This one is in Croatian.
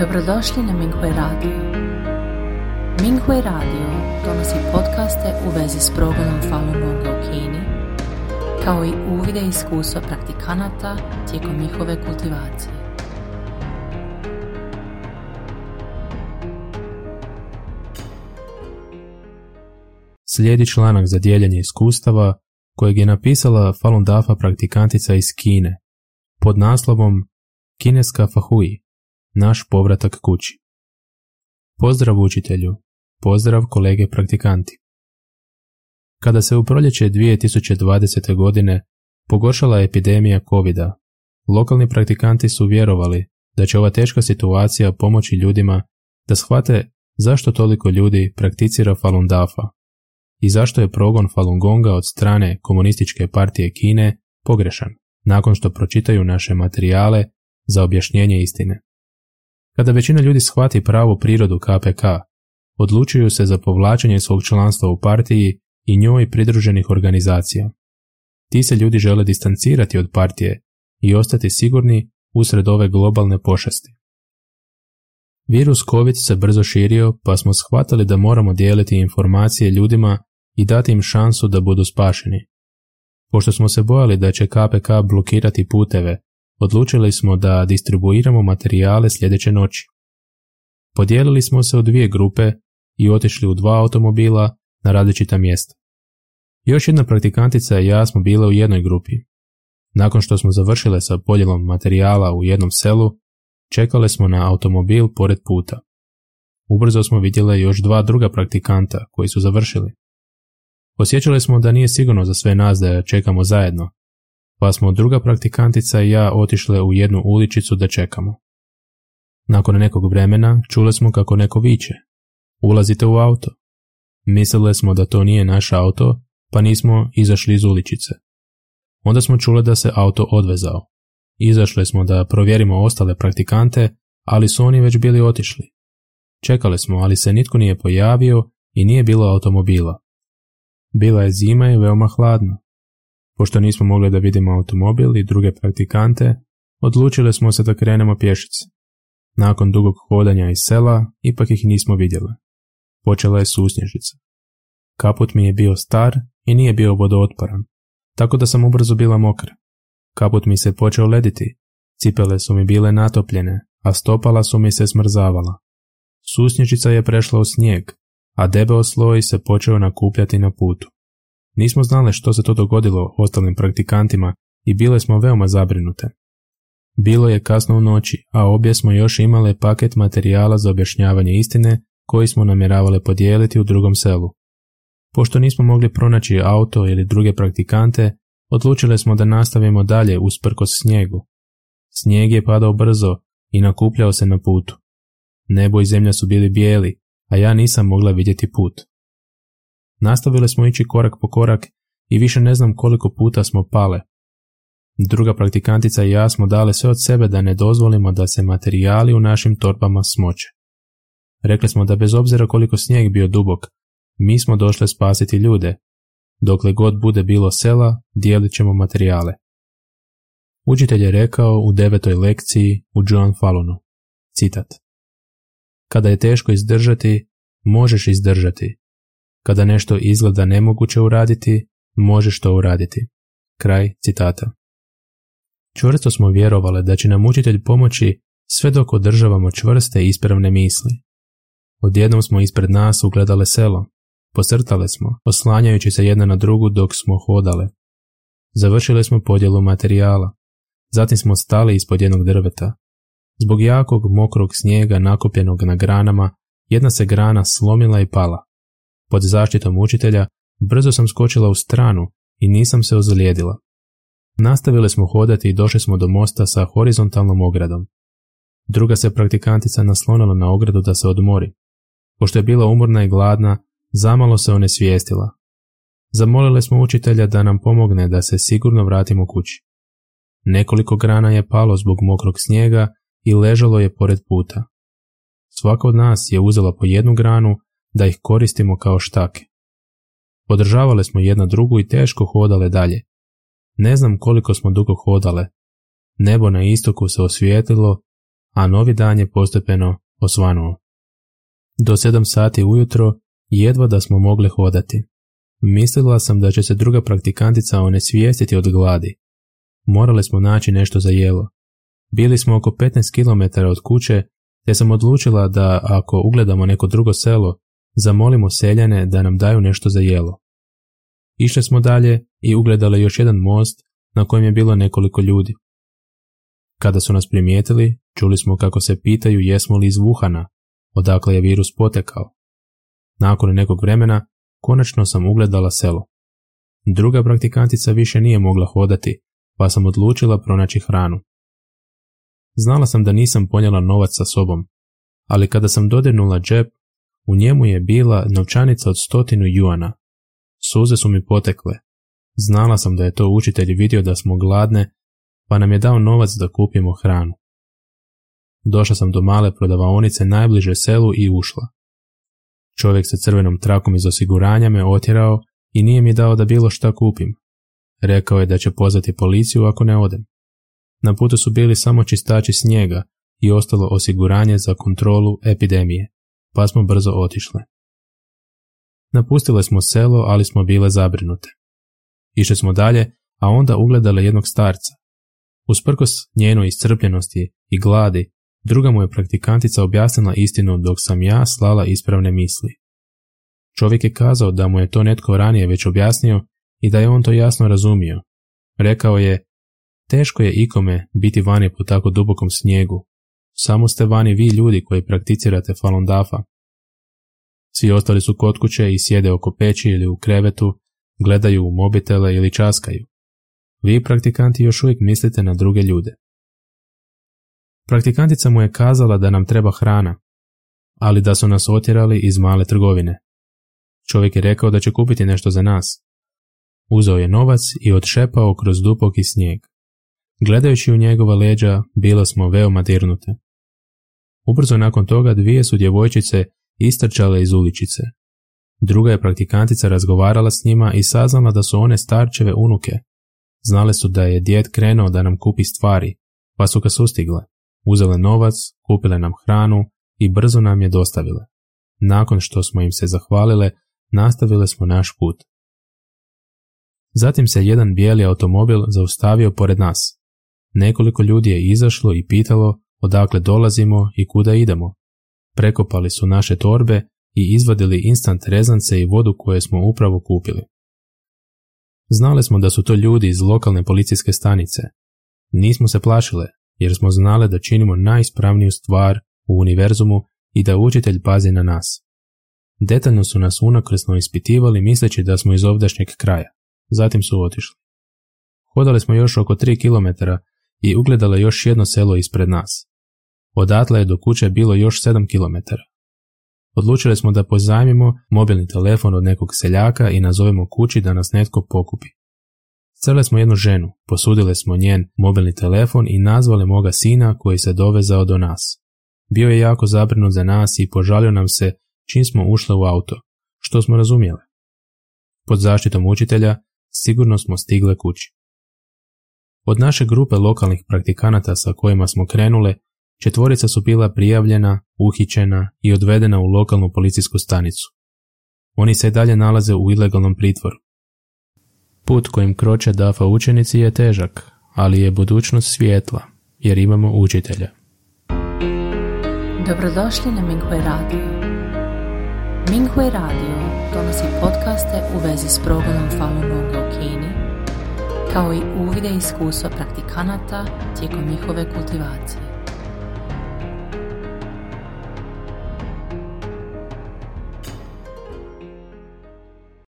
Dobrodošli na Minghui Radio. Minghui Radio donosi podcaste u vezi s progledom Falun Gonga u Kini, kao i uvide iskustva praktikanata tijekom njihove kultivacije. Slijedi članak za dijeljenje iskustava kojeg je napisala Falun Dafa praktikantica iz Kine pod naslovom Kineska Fahui, naš povratak kući. Pozdrav učitelju, pozdrav kolege praktikanti. Kada se u proljeće 2020. godine pogoršala epidemija covid lokalni praktikanti su vjerovali da će ova teška situacija pomoći ljudima da shvate zašto toliko ljudi prakticira Falun Dafa i zašto je progon Falun Gonga od strane komunističke partije Kine pogrešan, nakon što pročitaju naše materijale za objašnjenje istine. Kada većina ljudi shvati pravu prirodu KPK, odlučuju se za povlačenje svog članstva u partiji i njoj pridruženih organizacija. Ti se ljudi žele distancirati od partije i ostati sigurni usred ove globalne pošasti. Virus COVID se brzo širio, pa smo shvatili da moramo dijeliti informacije ljudima i dati im šansu da budu spašeni. Pošto smo se bojali da će KPK blokirati puteve, odlučili smo da distribuiramo materijale sljedeće noći. Podijelili smo se u dvije grupe i otišli u dva automobila na različita mjesta. Još jedna praktikantica i ja smo bile u jednoj grupi. Nakon što smo završile sa podjelom materijala u jednom selu, čekale smo na automobil pored puta. Ubrzo smo vidjele još dva druga praktikanta koji su završili. Osjećali smo da nije sigurno za sve nas da čekamo zajedno, pa smo druga praktikantica i ja otišle u jednu uličicu da čekamo. Nakon nekog vremena čule smo kako neko viče. Ulazite u auto. Mislile smo da to nije naš auto, pa nismo izašli iz uličice. Onda smo čule da se auto odvezao. Izašle smo da provjerimo ostale praktikante, ali su oni već bili otišli. Čekali smo, ali se nitko nije pojavio i nije bilo automobila. Bila je zima i veoma hladno. Pošto nismo mogli da vidimo automobil i druge praktikante, odlučili smo se da krenemo pješice. Nakon dugog hodanja iz sela, ipak ih nismo vidjeli. Počela je susnježica. Kaput mi je bio star i nije bio vodootporan, tako da sam ubrzo bila mokra. Kaput mi se počeo lediti, cipele su mi bile natopljene, a stopala su mi se smrzavala. Susnježica je prešla u snijeg, a debeo sloj se počeo nakupljati na putu. Nismo znali što se to dogodilo ostalim praktikantima i bile smo veoma zabrinute. Bilo je kasno u noći, a obje smo još imale paket materijala za objašnjavanje istine koji smo namjeravali podijeliti u drugom selu. Pošto nismo mogli pronaći auto ili druge praktikante, odlučili smo da nastavimo dalje usprkos snijegu. Snijeg je padao brzo i nakupljao se na putu. Nebo i zemlja su bili bijeli, a ja nisam mogla vidjeti put. Nastavili smo ići korak po korak i više ne znam koliko puta smo pale. Druga praktikantica i ja smo dale sve od sebe da ne dozvolimo da se materijali u našim torbama smoće. Rekli smo da bez obzira koliko snijeg bio dubok, mi smo došle spasiti ljude. Dokle god bude bilo sela, dijelit ćemo materijale. Učitelj je rekao u devetoj lekciji u John Falunu. Citat. Kada je teško izdržati, možeš izdržati. Kada nešto izgleda nemoguće uraditi, možeš to uraditi. Kraj citata. Čvrsto smo vjerovali da će nam učitelj pomoći sve dok održavamo čvrste i ispravne misli. Odjednom smo ispred nas ugledale selo. Posrtale smo, oslanjajući se jedna na drugu dok smo hodale. Završili smo podjelu materijala. Zatim smo stali ispod jednog drveta. Zbog jakog mokrog snijega nakopljenog na granama, jedna se grana slomila i pala. Pod zaštitom učitelja brzo sam skočila u stranu i nisam se ozlijedila. Nastavili smo hodati i došli smo do mosta sa horizontalnom ogradom. Druga se praktikantica naslonila na ogradu da se odmori. Pošto je bila umorna i gladna, zamalo se svijestila. Zamolili smo učitelja da nam pomogne da se sigurno vratimo kući. Nekoliko grana je palo zbog mokrog snijega i ležalo je pored puta. Svaka od nas je uzela po jednu granu da ih koristimo kao štake. Podržavale smo jedna drugu i teško hodale dalje. Ne znam koliko smo dugo hodale. Nebo na istoku se osvijetlilo, a novi dan je postepeno osvanuo. Do sedam sati ujutro jedva da smo mogli hodati. Mislila sam da će se druga praktikantica onesvijestiti od gladi. Morali smo naći nešto za jelo. Bili smo oko 15 km od kuće, te sam odlučila da ako ugledamo neko drugo selo, zamolimo seljane da nam daju nešto za jelo. Išli smo dalje i ugledali još jedan most na kojem je bilo nekoliko ljudi. Kada su nas primijetili, čuli smo kako se pitaju jesmo li iz Wuhana, odakle je virus potekao. Nakon nekog vremena, konačno sam ugledala selo. Druga praktikantica više nije mogla hodati, pa sam odlučila pronaći hranu. Znala sam da nisam ponijela novac sa sobom, ali kada sam dodirnula džep, u njemu je bila novčanica od stotinu juana. Suze su mi potekle. Znala sam da je to učitelj vidio da smo gladne, pa nam je dao novac da kupimo hranu. Došla sam do male prodavaonice najbliže selu i ušla. Čovjek sa crvenom trakom iz osiguranja me otjerao i nije mi dao da bilo šta kupim. Rekao je da će pozvati policiju ako ne odem. Na putu su bili samo čistači snijega i ostalo osiguranje za kontrolu epidemije, pa smo brzo otišle. Napustile smo selo, ali smo bile zabrinute. Išli smo dalje, a onda ugledale jednog starca. Usprkos njenoj iscrpljenosti i gladi, druga mu je praktikantica objasnila istinu dok sam ja slala ispravne misli. Čovjek je kazao da mu je to netko ranije već objasnio i da je on to jasno razumio. Rekao je, teško je ikome biti vani po tako dubokom snijegu. Samo ste vani vi ljudi koji prakticirate Falun Dafa. Svi ostali su kod kuće i sjede oko peći ili u krevetu, gledaju u mobitele ili časkaju. Vi praktikanti još uvijek mislite na druge ljude. Praktikantica mu je kazala da nam treba hrana, ali da su nas otjerali iz male trgovine. Čovjek je rekao da će kupiti nešto za nas. Uzeo je novac i odšepao kroz duboki snijeg. Gledajući u njegova leđa, bilo smo veoma dirnute. Ubrzo nakon toga dvije su djevojčice istrčale iz uličice. Druga je praktikantica razgovarala s njima i saznala da su one starčeve unuke. Znale su da je djed krenuo da nam kupi stvari, pa su ga sustigle. Uzele novac, kupile nam hranu i brzo nam je dostavile. Nakon što smo im se zahvalile, nastavile smo naš put. Zatim se jedan bijeli automobil zaustavio pored nas. Nekoliko ljudi je izašlo i pitalo odakle dolazimo i kuda idemo. Prekopali su naše torbe i izvadili instant rezance i vodu koje smo upravo kupili. Znali smo da su to ljudi iz lokalne policijske stanice. Nismo se plašile, jer smo znale da činimo najispravniju stvar u univerzumu i da učitelj pazi na nas. Detaljno su nas unakrsno ispitivali misleći da smo iz ovdašnjeg kraja. Zatim su otišli. Hodali smo još oko 3 km i ugledali još jedno selo ispred nas. Odatle je do kuće bilo još 7 km. Odlučili smo da pozajmimo mobilni telefon od nekog seljaka i nazovemo kući da nas netko pokupi. Sreli smo jednu ženu, posudili smo njen mobilni telefon i nazvali moga sina koji se dovezao do nas. Bio je jako zabrinut za nas i požalio nam se čim smo ušli u auto, što smo razumjeli. Pod zaštitom učitelja sigurno smo stigle kući. Od naše grupe lokalnih praktikanata sa kojima smo krenule, četvorica su bila prijavljena, uhićena i odvedena u lokalnu policijsku stanicu. Oni se dalje nalaze u ilegalnom pritvoru. Put kojim kroče DAFA učenici je težak, ali je budućnost svijetla, jer imamo učitelja. Dobrodošli na Minghui Radio. Minghui Radio donosi podcaste u vezi s progledom Falun Gonga u Kini, kao i uvide iskustva praktikanata tijekom njihove kultivacije.